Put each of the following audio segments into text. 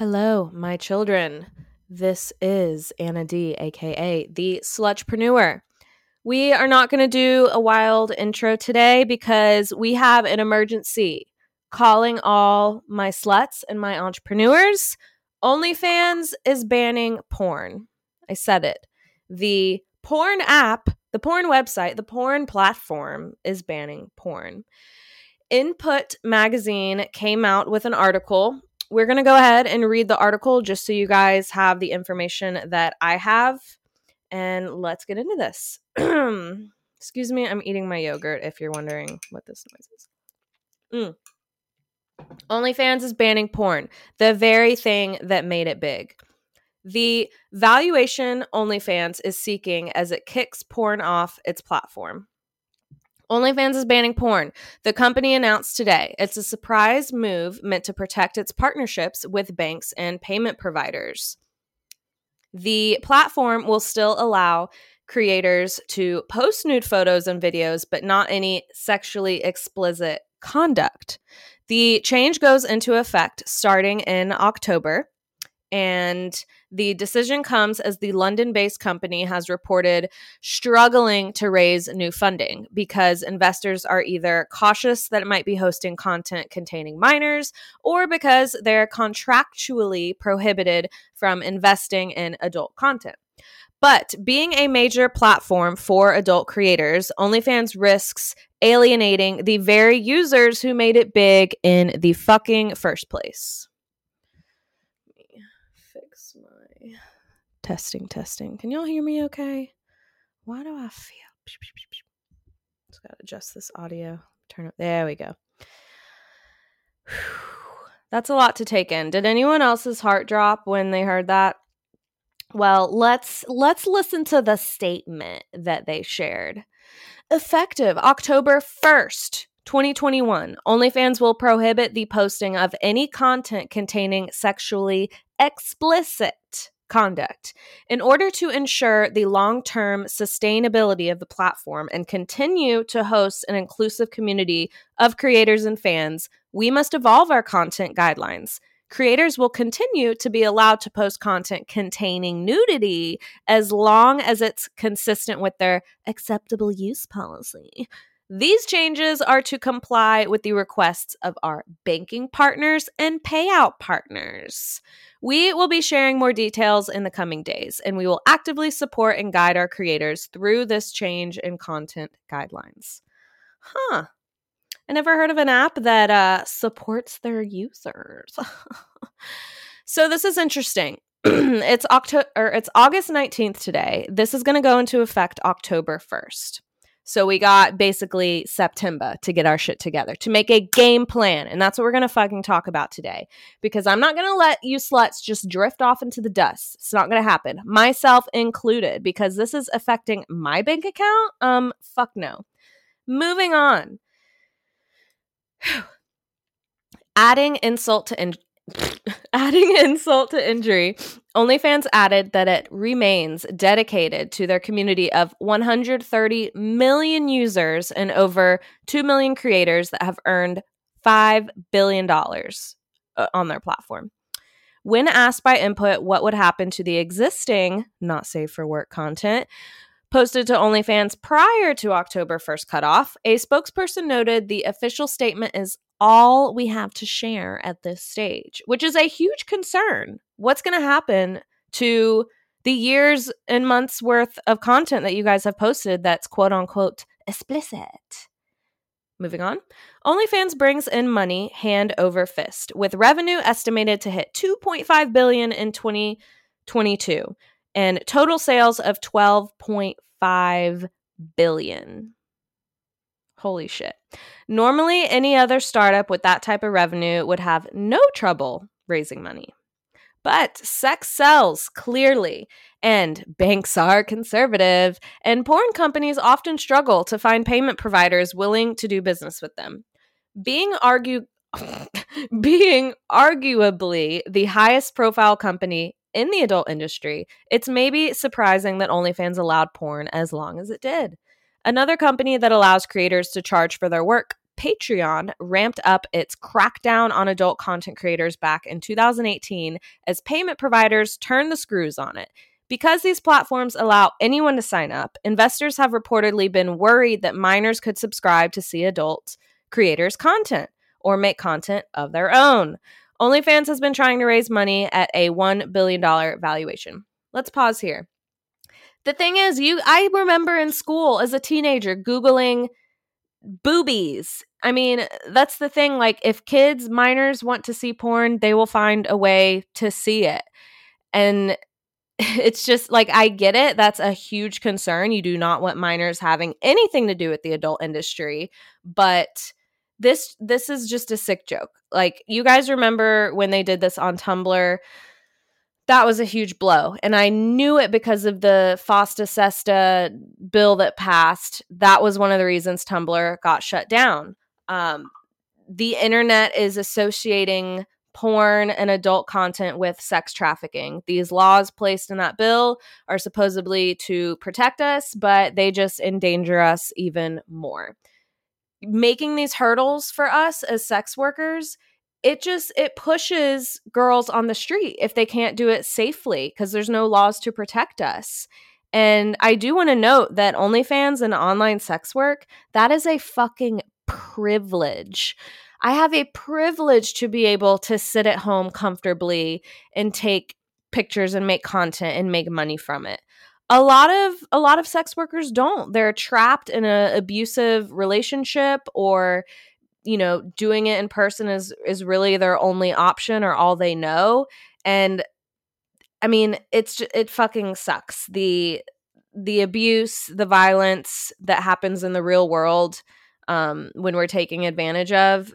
Hello, my children. This is Anna D, aka the Slutrepreneur. We are not going to do a wild intro today because we have an emergency calling all my sluts and my entrepreneurs. OnlyFans is banning porn. I said it. The porn app, the porn website, the porn platform is banning porn. Input magazine came out with an article we're going to go ahead and read the article just so you guys have the information that I have. And let's get into this. Excuse me, I'm eating my yogurt if you're wondering what this noise is. Mm. OnlyFans is banning porn, the very thing that made it big. The valuation OnlyFans is seeking as it kicks porn off its platform. OnlyFans is banning porn. The company announced today it's a surprise move meant to protect its partnerships with banks and payment providers. The platform will still allow creators to post nude photos and videos, but not any sexually explicit conduct. The change goes into effect starting in October. And the decision comes as the London based company has reported struggling to raise new funding because investors are either cautious that it might be hosting content containing minors or because they're contractually prohibited from investing in adult content. But being a major platform for adult creators, OnlyFans risks alienating the very users who made it big in the fucking first place. Testing, testing. Can y'all hear me okay? Why do I feel? Just gotta adjust this audio. Turn it. There we go. That's a lot to take in. Did anyone else's heart drop when they heard that? Well, let's let's listen to the statement that they shared. Effective October 1st, 2021, OnlyFans will prohibit the posting of any content containing sexually explicit conduct. In order to ensure the long term sustainability of the platform and continue to host an inclusive community of creators and fans, we must evolve our content guidelines. Creators will continue to be allowed to post content containing nudity as long as it's consistent with their acceptable use policy. These changes are to comply with the requests of our banking partners and payout partners. We will be sharing more details in the coming days, and we will actively support and guide our creators through this change in content guidelines. Huh. I never heard of an app that uh, supports their users. so this is interesting. it's October it's August 19th today. This is going to go into effect October 1st. So we got basically September to get our shit together, to make a game plan. And that's what we're going to fucking talk about today. Because I'm not going to let you sluts just drift off into the dust. It's not going to happen, myself included, because this is affecting my bank account. Um, fuck no. Moving on. Adding insult to in- Adding insult to injury, OnlyFans added that it remains dedicated to their community of 130 million users and over 2 million creators that have earned $5 billion uh, on their platform. When asked by Input what would happen to the existing not safe for work content, posted to OnlyFans prior to October 1st cutoff, a spokesperson noted the official statement is all we have to share at this stage, which is a huge concern. What's going to happen to the years and months worth of content that you guys have posted that's quote unquote explicit? Moving on. OnlyFans brings in money hand over fist, with revenue estimated to hit 2.5 billion in 2022 and total sales of 12.5 billion. Holy shit. Normally, any other startup with that type of revenue would have no trouble raising money. But sex sells, clearly, and banks are conservative, and porn companies often struggle to find payment providers willing to do business with them. Being argue being arguably the highest profile company in the adult industry, it's maybe surprising that OnlyFans allowed porn as long as it did. Another company that allows creators to charge for their work, Patreon ramped up its crackdown on adult content creators back in 2018 as payment providers turned the screws on it. Because these platforms allow anyone to sign up, investors have reportedly been worried that minors could subscribe to see adult creators' content or make content of their own. OnlyFans has been trying to raise money at a $1 billion valuation. Let's pause here. The thing is, you I remember in school as a teenager Googling boobies. I mean, that's the thing. Like, if kids, minors want to see porn, they will find a way to see it. And it's just like I get it. That's a huge concern. You do not want minors having anything to do with the adult industry, but this this is just a sick joke. Like you guys remember when they did this on Tumblr? That was a huge blow. And I knew it because of the FOSTA SESTA bill that passed. That was one of the reasons Tumblr got shut down. Um, the internet is associating porn and adult content with sex trafficking. These laws placed in that bill are supposedly to protect us, but they just endanger us even more. Making these hurdles for us as sex workers, it just it pushes girls on the street if they can't do it safely because there's no laws to protect us. And I do want to note that OnlyFans and online sex work, that is a fucking privilege. I have a privilege to be able to sit at home comfortably and take pictures and make content and make money from it. A lot of a lot of sex workers don't. They're trapped in an abusive relationship or you know, doing it in person is is really their only option or all they know and I mean, it's it fucking sucks. The the abuse, the violence that happens in the real world um, when we're taking advantage of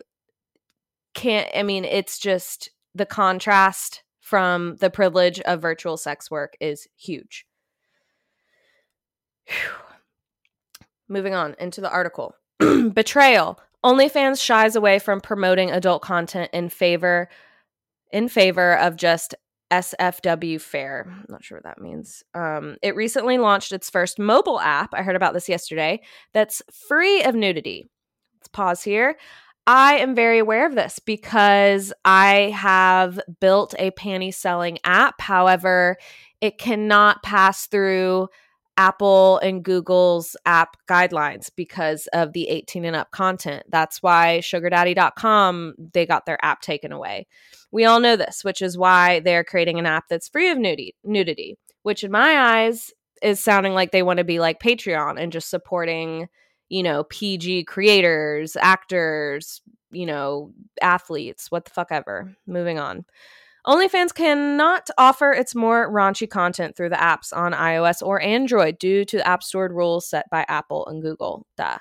can't i mean it's just the contrast from the privilege of virtual sex work is huge Whew. moving on into the article betrayal onlyfans shies away from promoting adult content in favor in favor of just SFW Fair. I'm not sure what that means. Um, it recently launched its first mobile app. I heard about this yesterday. That's free of nudity. Let's pause here. I am very aware of this because I have built a panty selling app. However, it cannot pass through Apple and Google's app guidelines because of the 18 and up content. That's why sugardaddy.com they got their app taken away. We all know this, which is why they're creating an app that's free of nudity, nudity, which in my eyes is sounding like they want to be like Patreon and just supporting you know, PG creators, actors, you know, athletes, what the fuck ever. Moving on. OnlyFans cannot offer its more raunchy content through the apps on iOS or Android due to App Store rules set by Apple and Google. Duh.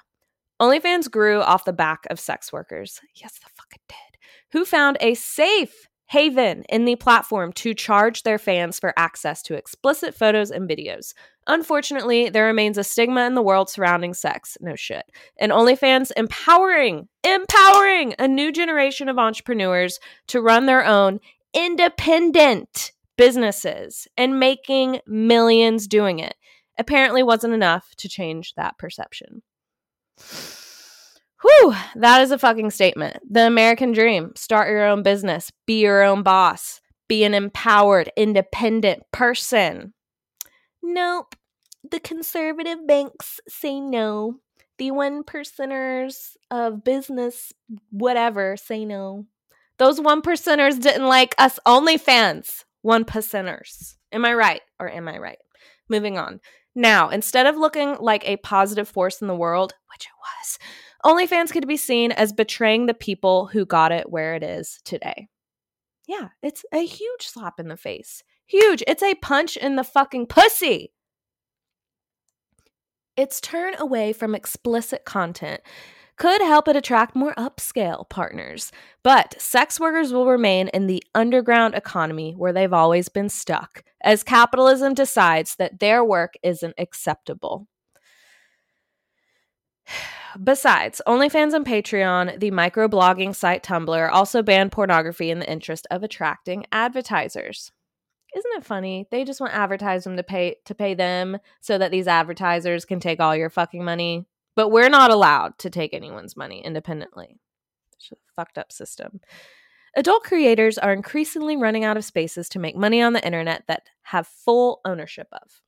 OnlyFans grew off the back of sex workers. Yes, the fuck it did. Who found a safe haven in the platform to charge their fans for access to explicit photos and videos. Unfortunately, there remains a stigma in the world surrounding sex. No shit. And OnlyFans empowering, empowering a new generation of entrepreneurs to run their own independent businesses and making millions doing it. Apparently wasn't enough to change that perception. Whew, that is a fucking statement. The American dream start your own business, be your own boss, be an empowered, independent person. Nope. The conservative banks say no. The one percenters of business, whatever, say no. Those one percenters didn't like us OnlyFans. One percenters. Am I right or am I right? Moving on. Now, instead of looking like a positive force in the world, which it was, OnlyFans could be seen as betraying the people who got it where it is today. Yeah, it's a huge slap in the face. Huge. It's a punch in the fucking pussy. Its turn away from explicit content could help it attract more upscale partners. But sex workers will remain in the underground economy where they've always been stuck, as capitalism decides that their work isn't acceptable. Besides, OnlyFans and Patreon, the microblogging site Tumblr also banned pornography in the interest of attracting advertisers. Isn't it funny? They just want advertisers to pay to pay them so that these advertisers can take all your fucking money. But we're not allowed to take anyone's money independently. It's a fucked up system. Adult creators are increasingly running out of spaces to make money on the internet that have full ownership of.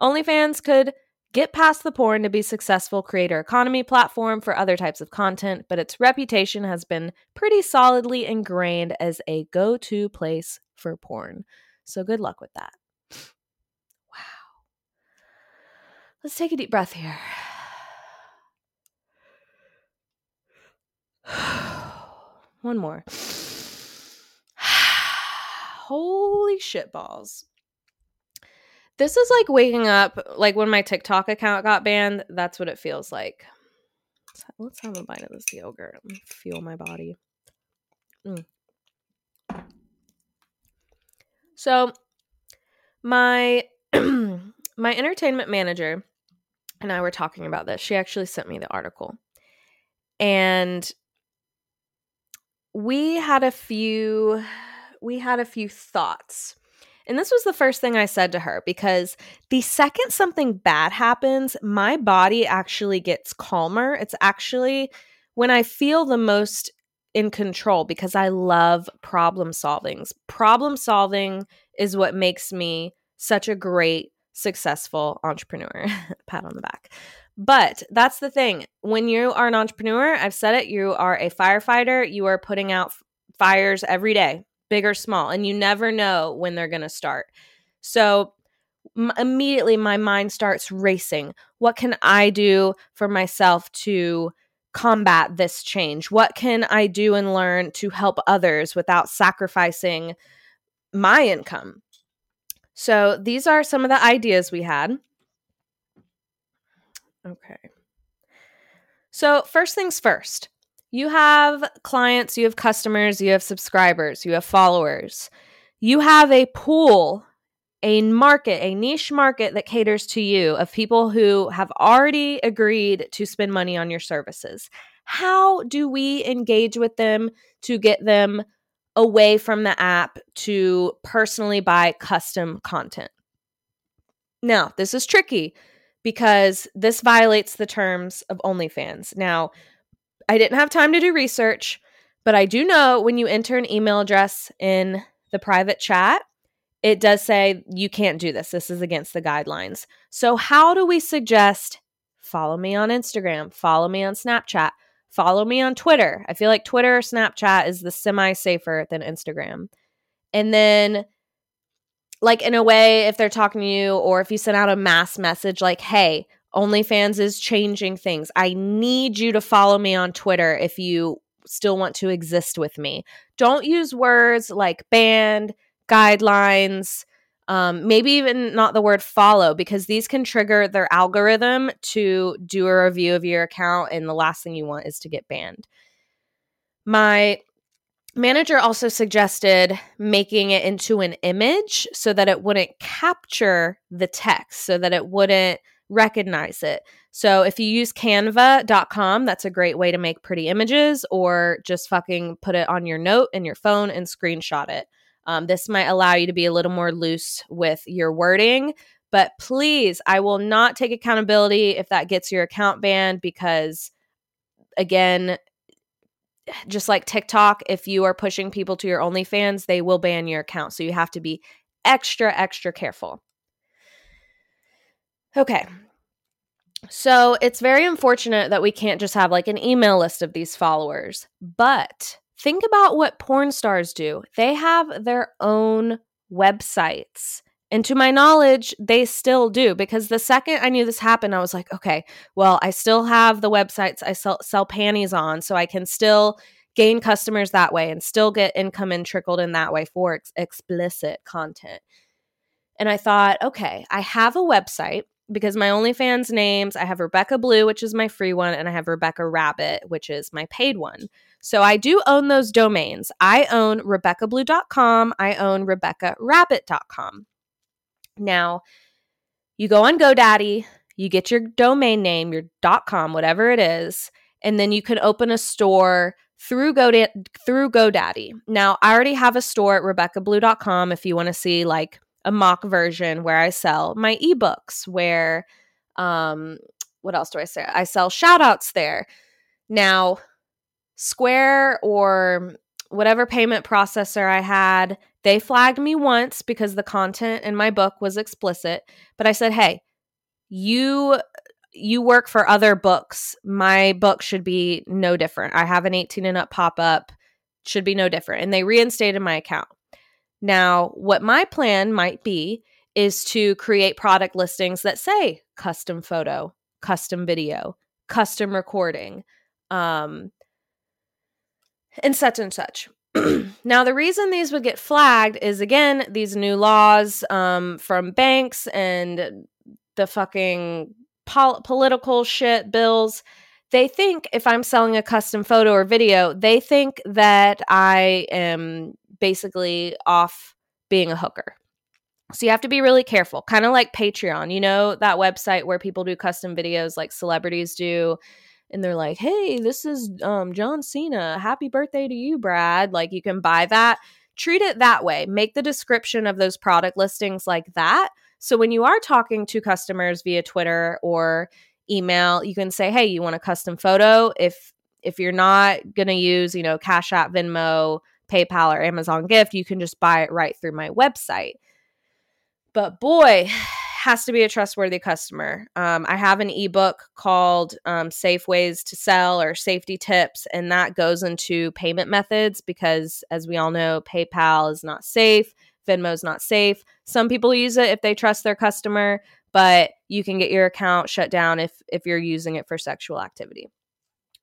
OnlyFans could get past the porn to be successful creator economy platform for other types of content, but its reputation has been pretty solidly ingrained as a go-to place for porn. So good luck with that. Wow. Let's take a deep breath here. One more. Holy shit balls. This is like waking up, like when my TikTok account got banned. That's what it feels like. Let's have a bite of this yogurt. Feel my body. Mm. So, my my entertainment manager and I were talking about this. She actually sent me the article. And we had a few we had a few thoughts. And this was the first thing I said to her because the second something bad happens, my body actually gets calmer. It's actually when I feel the most in control because I love problem solving. Problem solving is what makes me such a great, successful entrepreneur. Pat on the back. But that's the thing. When you are an entrepreneur, I've said it, you are a firefighter, you are putting out fires every day, big or small, and you never know when they're going to start. So m- immediately my mind starts racing. What can I do for myself to combat this change? What can I do and learn to help others without sacrificing my income? So these are some of the ideas we had. Okay. So, first things first, you have clients, you have customers, you have subscribers, you have followers. You have a pool, a market, a niche market that caters to you of people who have already agreed to spend money on your services. How do we engage with them to get them away from the app to personally buy custom content? Now, this is tricky because this violates the terms of OnlyFans. Now, I didn't have time to do research, but I do know when you enter an email address in the private chat, it does say you can't do this. This is against the guidelines. So, how do we suggest follow me on Instagram, follow me on Snapchat, follow me on Twitter? I feel like Twitter or Snapchat is the semi safer than Instagram. And then like in a way if they're talking to you or if you send out a mass message like hey OnlyFans is changing things. I need you to follow me on Twitter if you still want to exist with me. Don't use words like banned, guidelines, um, maybe even not the word follow, because these can trigger their algorithm to do a review of your account. And the last thing you want is to get banned. My manager also suggested making it into an image so that it wouldn't capture the text, so that it wouldn't recognize it. So if you use canva.com, that's a great way to make pretty images or just fucking put it on your note in your phone and screenshot it. Um, this might allow you to be a little more loose with your wording. But please, I will not take accountability if that gets your account banned because, again, just like TikTok, if you are pushing people to your OnlyFans, they will ban your account. So you have to be extra, extra careful. Okay. So it's very unfortunate that we can't just have like an email list of these followers. But think about what porn stars do. They have their own websites. And to my knowledge, they still do because the second I knew this happened, I was like, okay, well, I still have the websites I sell, sell panties on, so I can still gain customers that way and still get income and trickled in that way for ex- explicit content. And I thought, okay, I have a website because my OnlyFans names, I have Rebekka Blue, which is my free one, and I have Rebekka Rabbit, which is my paid one. So I do own those domains. I own RebekkaBlue.com. I own RebekkaRabbit.com. Now, you go on GoDaddy, you get your domain name, your .com, whatever it is, and then you can open a store through GoDaddy, through GoDaddy. Now, I already have a store at RebekkaBlue.com if you want to see like a mock version where I sell my ebooks, where um, what else do I say? I sell shout outs there. Now, Square or whatever payment processor I had, they flagged me once because the content in my book was explicit, but I said, "Hey, you you work for other books. My book should be no different. I have an 18 and up pop up, should be no different." And they reinstated my account. Now, what my plan might be is to create product listings that say custom photo, custom video, custom recording, um, and such and such. now, the reason these would get flagged is again, these new laws um, from banks and the fucking pol- political shit bills. They think if I'm selling a custom photo or video, they think that I am basically off being a hooker. So you have to be really careful, kind of like Patreon, you know, that website where people do custom videos like celebrities do. And they're like, hey, this is um, John Cena. Happy birthday to you, Brad. Like, you can buy that. Treat it that way. Make the description of those product listings like that. So when you are talking to customers via Twitter or email, you can say, hey, you want a custom photo? If if you're not gonna use, you know, Cash App, Venmo, PayPal, or Amazon gift, you can just buy it right through my website. But boy, has to be a trustworthy customer. Um, I have an ebook called um, Safe Ways to Sell or Safety Tips, and that goes into payment methods because, as we all know, PayPal is not safe, Venmo is not safe. Some people use it if they trust their customer, but you can get your account shut down if if you're using it for sexual activity.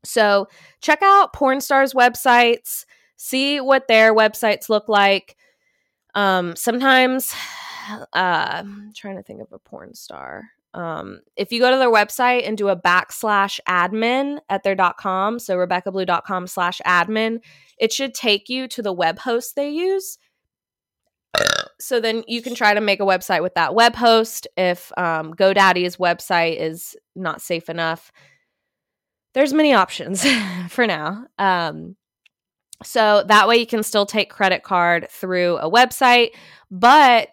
So check out porn stars' websites, see what their websites look like. Um, sometimes uh, I'm trying to think of a porn star. Um, if you go to their website and do a backslash admin at their dot com, so RebekkaBlue.com slash admin, it should take you to the web host they use. So then you can try to make a website with that web host. If um, GoDaddy's website is not safe enough, there's many options for now. Um, so that way you can still take credit card through a website, but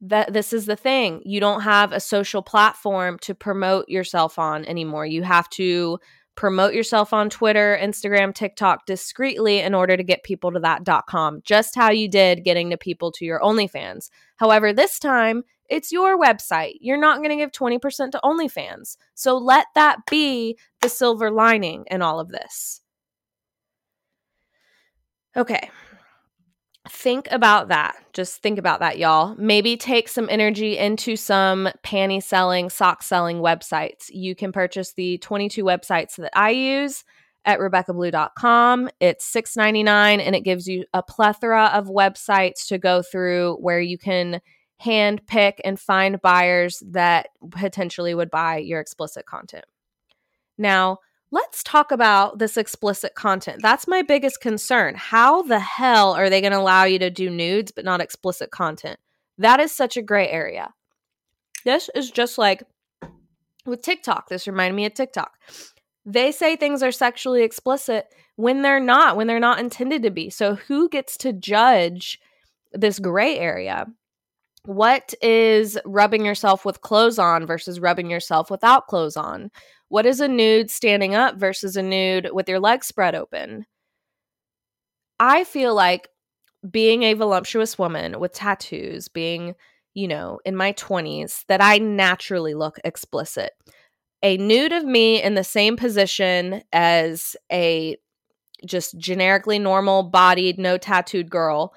that this is the thing you don't have a social platform to promote yourself on anymore. You have to promote yourself on twitter instagram tiktok discreetly in order to get people to that com just how you did getting to people to your onlyfans. However this time it's your website. You're not going to give 20% to onlyfans. So let that be the silver lining in all of this. Okay think about that. Just think about that, y'all. Maybe take some energy into some panty selling, sock selling websites. You can purchase the 22 websites that I use at RebekkaBlue.com. It's $6.99 and it gives you a plethora of websites to go through where you can hand pick and find buyers that potentially would buy your explicit content. Now, let's talk about this explicit content. That's my biggest concern. How the hell are they going to allow you to do nudes but not explicit content? That is such a gray area. This is just like with TikTok. This reminded me of TikTok. They say things are sexually explicit when they're not, when they're not intended to be. So who gets to judge this gray area? What is rubbing yourself with clothes on versus rubbing yourself without clothes on? What is a nude standing up versus a nude with your legs spread open? I feel like being a voluptuous woman with tattoos, being, you know, in my 20s, that I naturally look explicit. A nude of me in the same position as a just generically normal bodied, no tattooed girl,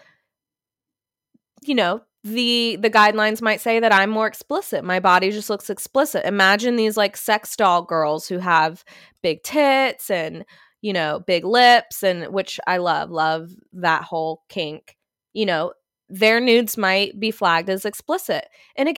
you know, the the guidelines might say that I'm more explicit. My body just looks explicit. Imagine these like sex doll girls who have big tits and you know big lips and which I love love that whole kink. You know, their nudes might be flagged as explicit. And it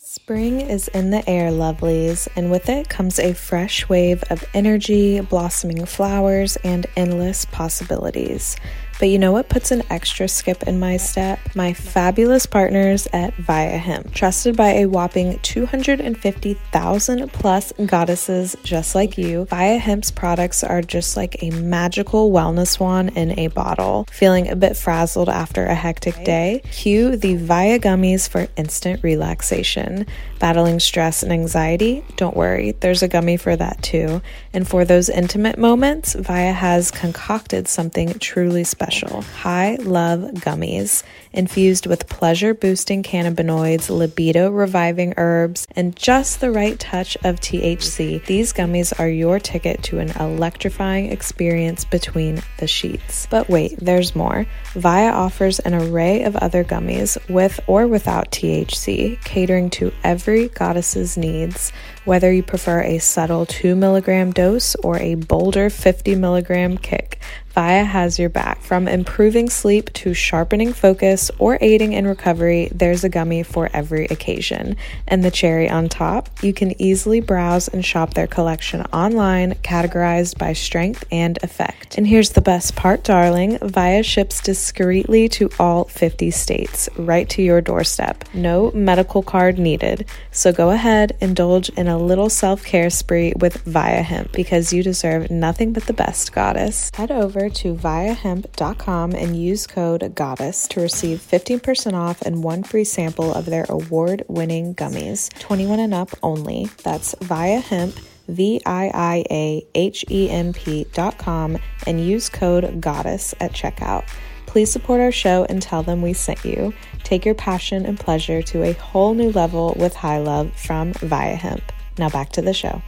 Spring is in the air, lovelies, and with it comes a fresh wave of energy, blossoming flowers, and endless possibilities. But you know what puts an extra skip in my step? My fabulous partners at Viia Hemp. Trusted by a whopping 250,000 plus goddesses just like you, Viia Hemp's products are just like a magical wellness wand in a bottle. Feeling a bit frazzled after a hectic day? Cue the Viia gummies for instant relaxation. Battling stress and anxiety? Don't worry, there's a gummy for that too. And for those intimate moments, Viia has concocted something truly special High Love Gummies. Infused with pleasure boosting cannabinoids, libido reviving herbs, and just the right touch of THC, these gummies are your ticket to an electrifying experience between the sheets. But wait, there's more. Viia offers an array of other gummies with or without THC, catering to every goddess's needs whether you prefer a subtle 2 milligram dose or a bolder 50 milligram kick. Viia has your back. From improving sleep to sharpening focus or aiding in recovery, there's a gummy for every occasion. And the cherry on top, you can easily browse and shop their collection online, categorized by strength and effect. And here's the best part, darling Viia ships discreetly to all 50 states, right to your doorstep. No medical card needed. So go ahead, indulge in a little self care spree with Viia Hemp because you deserve nothing but the best, goddess. Head over to viiahemp.com and use code GODDESS to receive 15% off and one free sample of their award winning gummies. 21 and up only. That's Viia Hemp. V I I A H E M P dot com and use code GODDESS at checkout. Please support our show and tell them we sent you. Take your passion and pleasure to a whole new level with High Love from Viiahemp. Now back to the show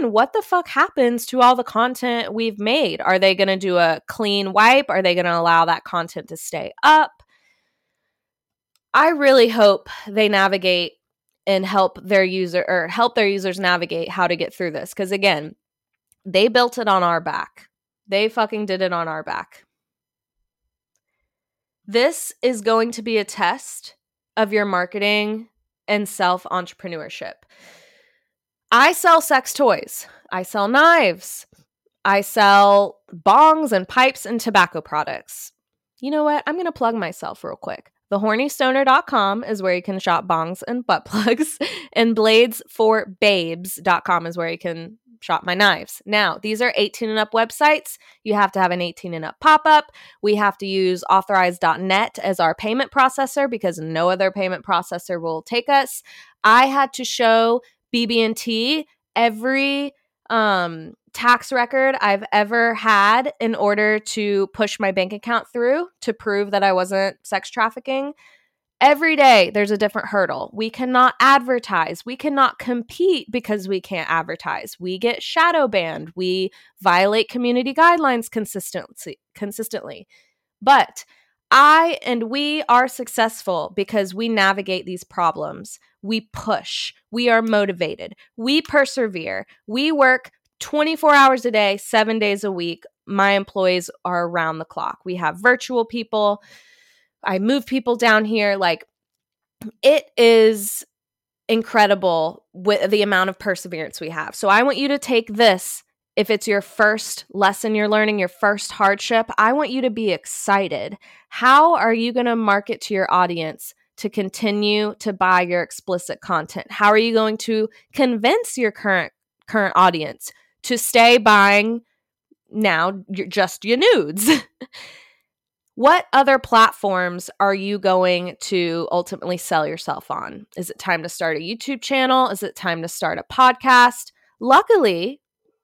what the fuck happens to all the content we've made? Are they going to do a clean wipe? Are they going to allow that content to stay up? I really hope they navigate and help their user or help their users navigate how to get through this cuz again, they built it on our back. They fucking did it on our back. This is going to be a test of your marketing and self entrepreneurship. I sell sex toys. I sell knives. I sell bongs and pipes and tobacco products. You know what? I'm going to plug myself real quick. TheHornyStoner.com is where you can shop bongs and butt plugs, and BladesForBabes.com is where you can shop my knives. Now, these are 18 and up websites. You have to have an 18 and up pop up. We have to use authorize.net as our payment processor because no other payment processor will take us. I had to show BB&T every um, tax record I've ever had in order to push my bank account through to prove that I wasn't sex trafficking. Every day there's a different hurdle. We cannot advertise. We cannot compete because we can't advertise. We get shadow banned. We violate community guidelines consistently consistently. But I and we are successful because we navigate these problems. We push. We are motivated. We persevere. We work 24 hours a day, seven days a week. My employees are around the clock. We have virtual people. I move people down here. Like, it is incredible with the amount of perseverance we have. So, I want you to take this if it's your first lesson you're learning, your first hardship, I want you to be excited. How are you going to market to your audience to continue to buy your explicit content? How are you going to convince your current current audience to stay buying now just your nudes? what other platforms are you going to ultimately sell yourself on? Is it time to start a YouTube channel? Is it time to start a podcast? Luckily,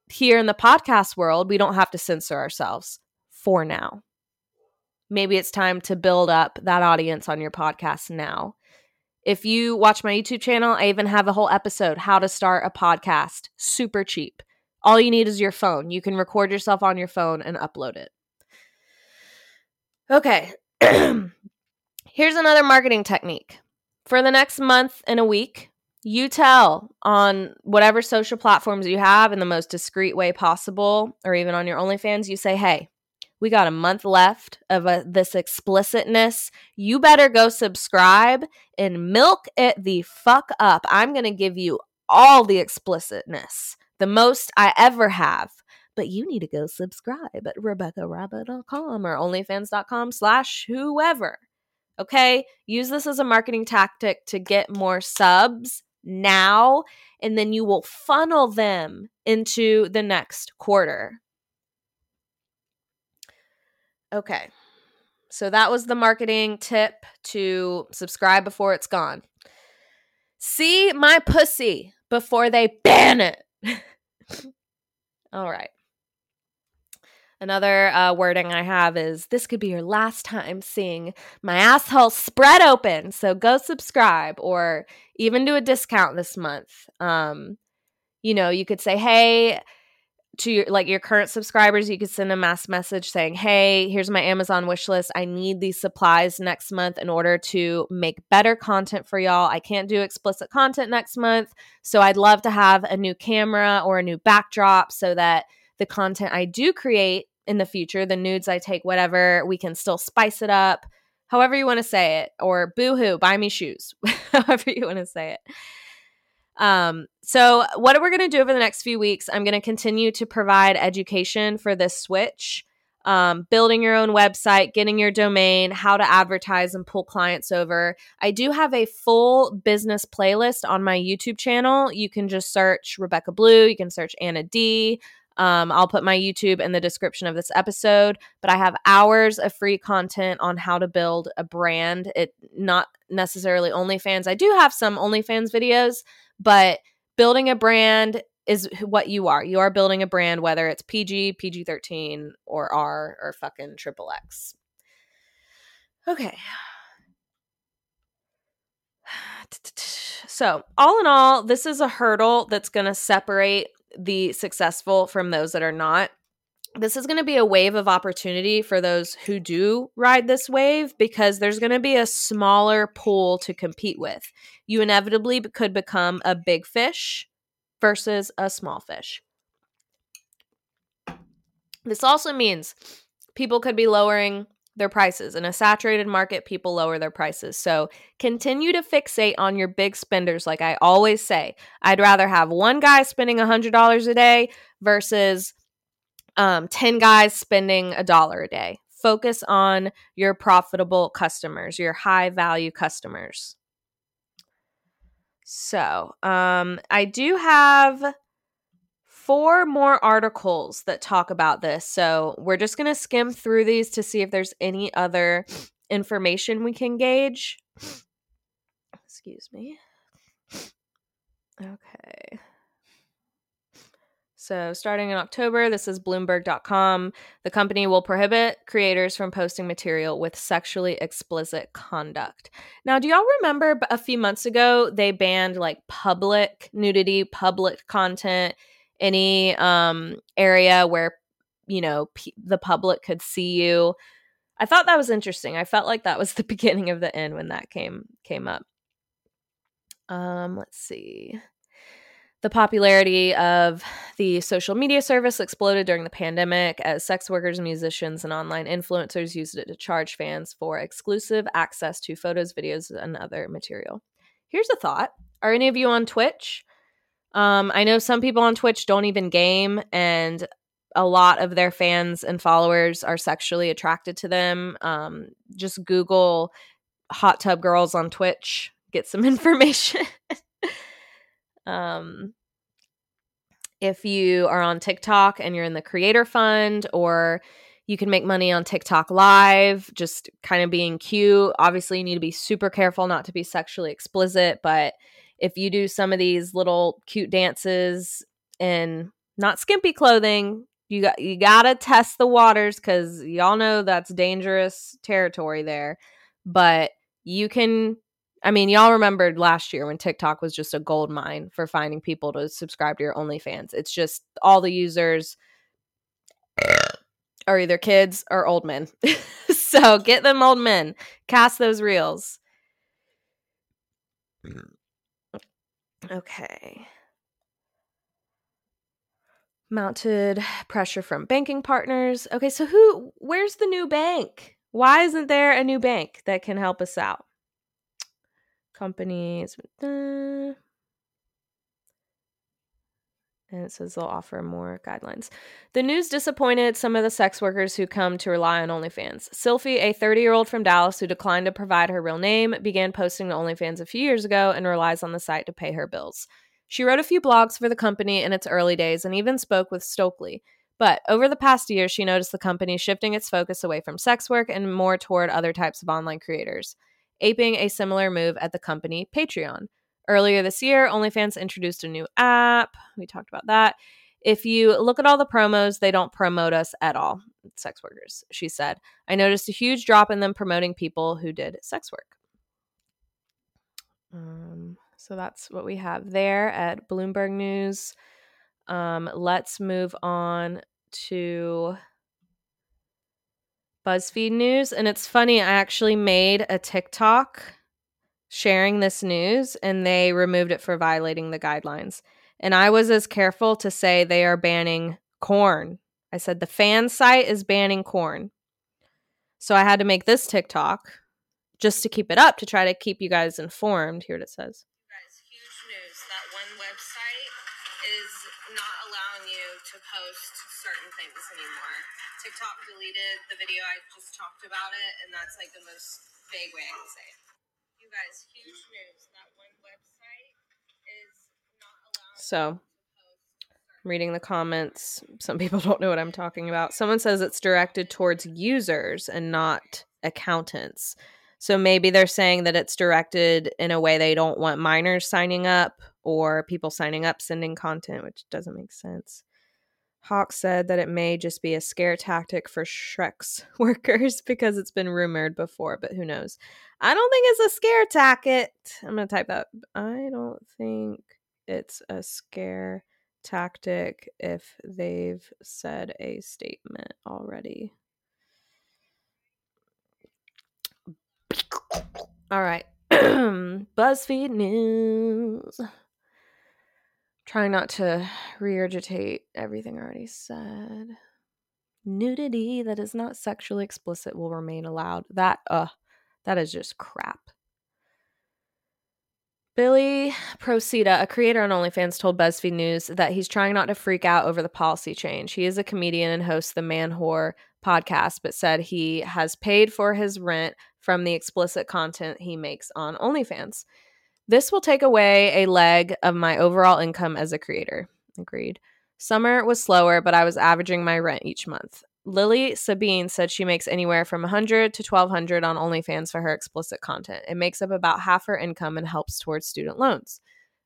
here in the podcast world, we don't have to censor ourselves for now. Maybe it's time to build up that audience on your podcast now. If you watch my YouTube channel, I even have a whole episode how to start a podcast super cheap. All you need is your phone. You can record yourself on your phone and upload it. Okay. Here's another marketing technique. For the next month and a week, you tell on whatever social platforms you have in the most discreet way possible, or even on your OnlyFans, you say, hey, we got a month left of a, uh, this explicitness. You better go subscribe and milk it the fuck up. I'm going to give you all the explicitness, the most I ever have. But you need to go subscribe at RebekkaRabbit.com or OnlyFans.com slash whoever. Okay? Use this as a marketing tactic to get more subs now, and then you will funnel them into the next quarter. Okay. So that was the marketing tip to subscribe before it's gone. see my pussy before they ban it. All right. Another uh, wording I have is this could be your last time seeing my asshole spread open. So go subscribe or even do a discount this month. Um, you know, you could say, hey, to your like your current subscribers, you could send a mass message saying, "Hey, here's my Amazon wish list. I need these supplies next month in order to make better content for y'all. I can't do explicit content next month, so I'd love to have a new camera or a new backdrop so that the content I do create in the future, the nudes I take, whatever, we can still spice it up, however you want to say it, or boohoo, buy me shoes, however you want to say it." Um, so, what we're going to do over the next few weeks, I'm going to continue to provide education for this switch, um, building your own website, getting your domain, how to advertise and pull clients over. I do have a full business playlist on my YouTube channel. You can just search Rebekka Blue, you can search Anna D. Um, I'll put my YouTube in the description of this episode, but I have hours of free content on how to build a brand. It not necessarily OnlyFans. I do have some OnlyFans videos, but building a brand is what you are. You are building a brand, whether it's PG, PG 13, or R, or fucking triple X. Okay. So, all in all, this is a hurdle that's going to separate the successful from those that are not. This is going to be a wave of opportunity for those who do ride this wave because there's going to be a smaller pool to compete with. You inevitably could become a big fish versus a small fish. This also means people could be lowering their prices. In a saturated market, people lower their prices. So continue to fixate on your big spenders. Like I always say, I'd rather have one guy spending $100 a day versus um, 10 guys spending a dollar a day. Focus on your profitable customers, your high value customers. So um, I do have four more articles that talk about this. So we're just going to skim through these to see if there's any other information we can gauge. Excuse me. Okay. So, starting in October, this is Bloomberg.com. The company will prohibit creators from posting material with sexually explicit conduct. Now, do y'all remember a few months ago they banned like public nudity, public content? Any um, area where you know p- the public could see you. I thought that was interesting. I felt like that was the beginning of the end when that came came up. Um, let's see. The popularity of the social media service exploded during the pandemic as sex workers, musicians, and online influencers used it to charge fans for exclusive access to photos, videos, and other material. Here's a thought Are any of you on Twitch? Um, I know some people on Twitch don't even game, and a lot of their fans and followers are sexually attracted to them. Um, just Google hot tub girls on Twitch, get some information. um, if you are on TikTok and you're in the creator fund, or you can make money on TikTok live, just kind of being cute. Obviously, you need to be super careful not to be sexually explicit, but if you do some of these little cute dances in not skimpy clothing, you got you got to test the waters cuz y'all know that's dangerous territory there. But you can I mean, y'all remembered last year when TikTok was just a gold mine for finding people to subscribe to your OnlyFans. It's just all the users are either kids or old men. so get them old men, cast those reels. Mm. Okay. Mounted pressure from banking partners. Okay, so who, where's the new bank? Why isn't there a new bank that can help us out? Companies. Uh, and it says they'll offer more guidelines. The news disappointed some of the sex workers who come to rely on OnlyFans. Sylphie, a 30 year old from Dallas who declined to provide her real name, began posting to OnlyFans a few years ago and relies on the site to pay her bills. She wrote a few blogs for the company in its early days and even spoke with Stokely. But over the past year, she noticed the company shifting its focus away from sex work and more toward other types of online creators, aping a similar move at the company Patreon. Earlier this year, OnlyFans introduced a new app. We talked about that. If you look at all the promos, they don't promote us at all, sex workers, she said. I noticed a huge drop in them promoting people who did sex work. Um, so that's what we have there at Bloomberg News. Um, let's move on to BuzzFeed News. And it's funny, I actually made a TikTok sharing this news and they removed it for violating the guidelines. And I was as careful to say they are banning corn. I said the fan site is banning corn. So I had to make this TikTok just to keep it up to try to keep you guys informed. Here it says. Huge news. That one website is not allowing you to post certain things anymore. TikTok deleted the video I just talked about it, and that's like the most vague way I can say it. Guys, huge news. That one website is not allowing So, reading the comments, some people don't know what I'm talking about. Someone says it's directed towards users and not accountants. So maybe they're saying that it's directed in a way they don't want minors signing up or people signing up sending content, which doesn't make sense. Hawk said that it may just be a scare tactic for Shrek's workers because it's been rumored before, but who knows? I don't think it's a scare tactic. I'm going to type that. I don't think it's a scare tactic if they've said a statement already. All right. BuzzFeed News. Trying not to regurgitate everything already said. Nudity that is not sexually explicit will remain allowed. That uh that is just crap. Billy Procida, a creator on OnlyFans, told BuzzFeed News that he's trying not to freak out over the policy change. He is a comedian and hosts the Man Whore podcast, but said he has paid for his rent from the explicit content he makes on OnlyFans. This will take away a leg of my overall income as a creator. Agreed. Summer was slower, but I was averaging my rent each month. Lily Sabine said she makes anywhere from 100 to 1200 on OnlyFans for her explicit content. It makes up about half her income and helps towards student loans.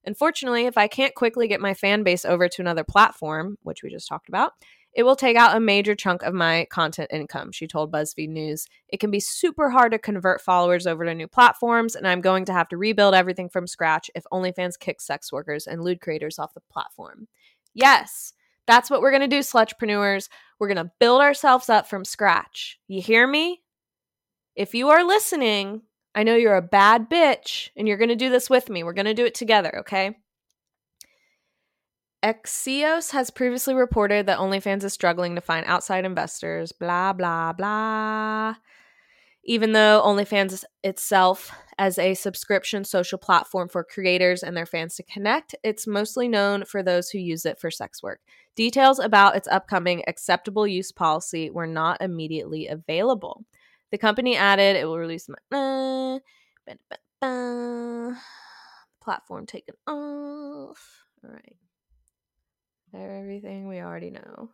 Unfortunately, if I can't quickly get my fan base over to another platform, which we just talked about, it will take out a major chunk of my content income, she told BuzzFeed News. It can be super hard to convert followers over to new platforms, and I'm going to have to rebuild everything from scratch if OnlyFans kicks sex workers and lewd creators off the platform. Yes, that's what we're going to do, Slutrepreneurs. We're going to build ourselves up from scratch. You hear me? If you are listening, I know you're a bad bitch and you're going to do this with me. We're going to do it together, okay? Axios has previously reported that OnlyFans is struggling to find outside investors, blah, blah, blah. Even though OnlyFans itself, as a subscription social platform for creators and their fans to connect, it's mostly known for those who use it for sex work. Details about its upcoming acceptable use policy were not immediately available. The company added it will release uh, platform taken off. All right. Everything we already know.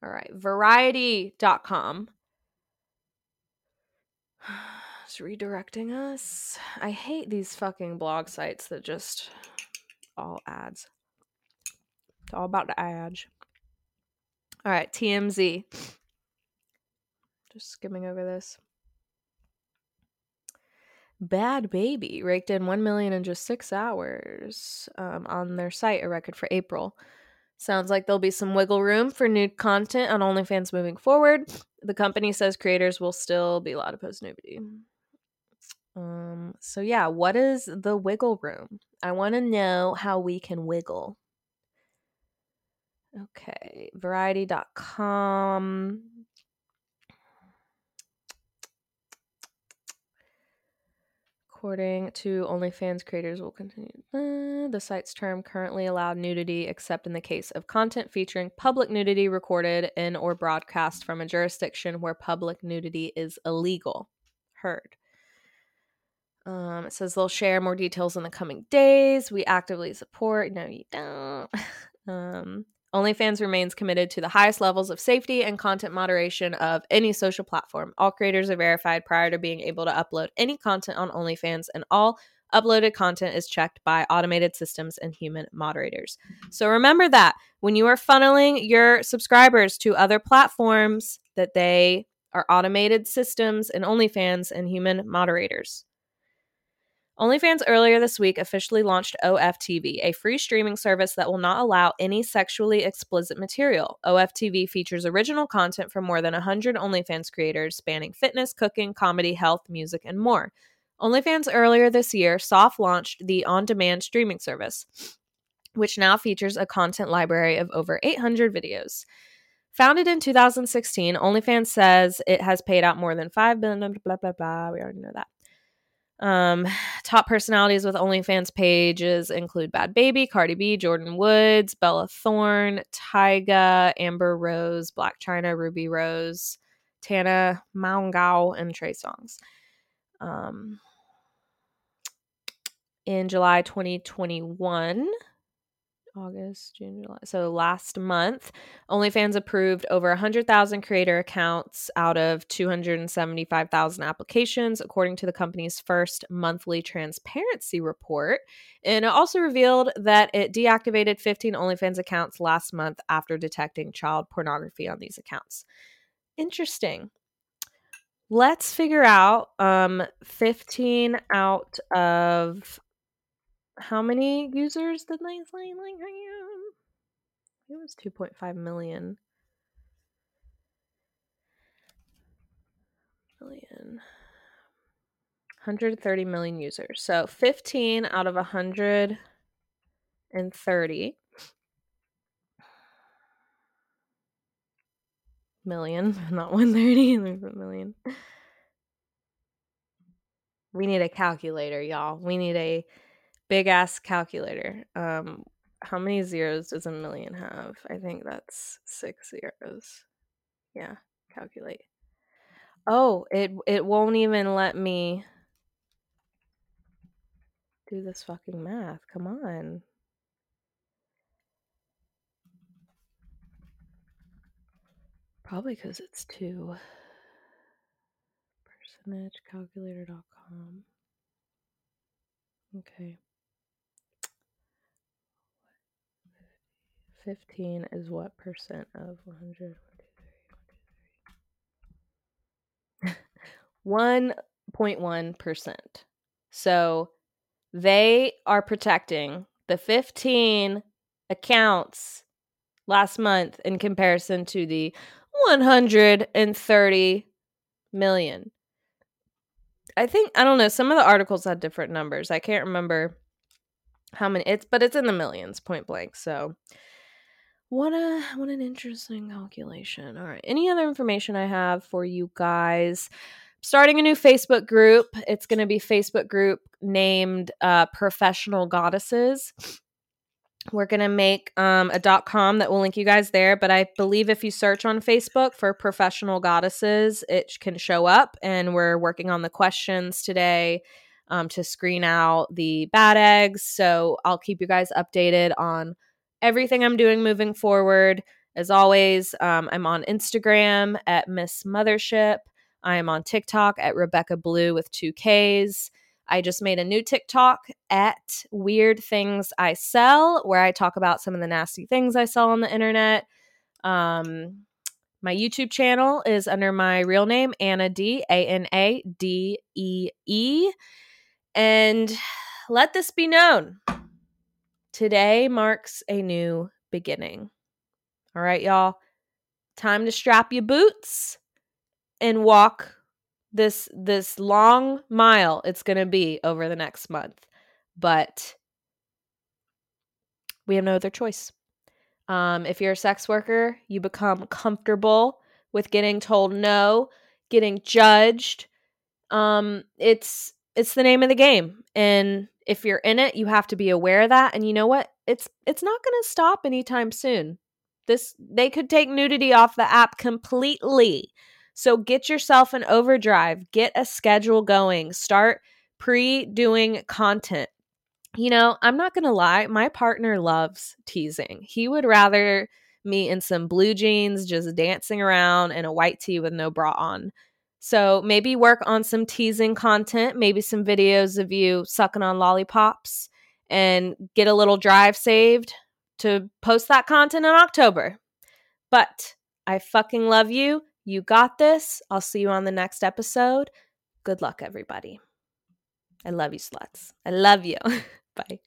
All right. Variety.com. It's redirecting us. I hate these fucking blog sites that just all ads. It's all about the ads. All right. TMZ. Just skimming over this. Bhad Bhabie raked in 1 million in just six hours um, on their site, a record for April. Sounds like there'll be some wiggle room for nude content on OnlyFans moving forward. The company says creators will still be allowed to post nudity. Um, so yeah, what is the wiggle room? I want to know how we can wiggle. Okay, variety.com. According to OnlyFans, creators will continue. Uh, the site's term currently allowed nudity except in the case of content featuring public nudity recorded in or broadcast from a jurisdiction where public nudity is illegal. Heard. Um, it says they'll share more details in the coming days. We actively support. No, you don't. um, OnlyFans remains committed to the highest levels of safety and content moderation of any social platform. All creators are verified prior to being able to upload any content on OnlyFans, and all uploaded content is checked by automated systems and human moderators. So remember that when you are funneling your subscribers to other platforms that they are automated systems and OnlyFans and human moderators. OnlyFans earlier this week officially launched OFTV, a free streaming service that will not allow any sexually explicit material. OFTV features original content from more than 100 OnlyFans creators spanning fitness, cooking, comedy, health, music, and more. OnlyFans earlier this year soft launched the on demand streaming service, which now features a content library of over 800 videos. Founded in 2016, OnlyFans says it has paid out more than 5 billion, blah, blah, blah. We already know that. Um, top personalities with OnlyFans pages include Bhad Bhabie, Cardi B, Jordyn Woods, Bella Thorne, Tyga, Amber Rose, Blac Chyna, Rubi Rose, Tana Mongeau, and Trey Songz. Um, in July 2021, August, June, July. So last month, OnlyFans approved over 100,000 creator accounts out of 275,000 applications, according to the company's first monthly transparency report. And it also revealed that it deactivated 15 OnlyFans accounts last month after detecting child pornography on these accounts. Interesting. Let's figure out um, 15 out of how many users did Nightline like have? It was 2.5 million. Million. 130 million users. So 15 out of 130 million, not 130 million. We need a calculator, y'all. We need a big ass calculator. Um, how many zeros does a million have? I think that's six zeros. Yeah, calculate. Oh, it it won't even let me do this fucking math. Come on. Probably because it's two. Percentagecalculator.com. Okay. 15 is what percent of 100? 1.1%. So they are protecting the 15 accounts last month in comparison to the 130 million. I think I don't know, some of the articles had different numbers. I can't remember how many it's but it's in the millions point blank. So what a what an interesting calculation. All right. Any other information I have for you guys? Starting a new Facebook group. It's going to be Facebook group named uh, Professional Goddesses. We're going to make um, a dot com that will link you guys there. But I believe if you search on Facebook for professional goddesses, it can show up. And we're working on the questions today um, to screen out the bad eggs. So I'll keep you guys updated on everything I'm doing moving forward. As always, um, I'm on Instagram at Miss Mothership. I am on TikTok at Rebekka Blue with two Ks. I just made a new TikTok at Weird Things I Sell, where I talk about some of the nasty things I sell on the internet. Um, my YouTube channel is under my real name, Anna D, A N A D E E. And let this be known Today marks a new beginning. All right, y'all. Time to strap your boots and walk this this long mile it's going to be over the next month. But we have no other choice. Um, if you're a sex worker, you become comfortable with getting told no, getting judged. Um, it's it's the name of the game, and if you're in it, you have to be aware of that. And you know what? It's it's not going to stop anytime soon. This they could take nudity off the app completely. So get yourself an overdrive, get a schedule going, start pre-doing content. You know, I'm not going to lie, my partner loves teasing. He would rather me in some blue jeans just dancing around in a white tee with no bra on. So maybe work on some teasing content, maybe some videos of you sucking on lollipops and get a little drive saved to post that content in October. But I fucking love you. You got this. I'll see you on the next episode. Good luck, everybody. I love you, sluts. I love you. Bye.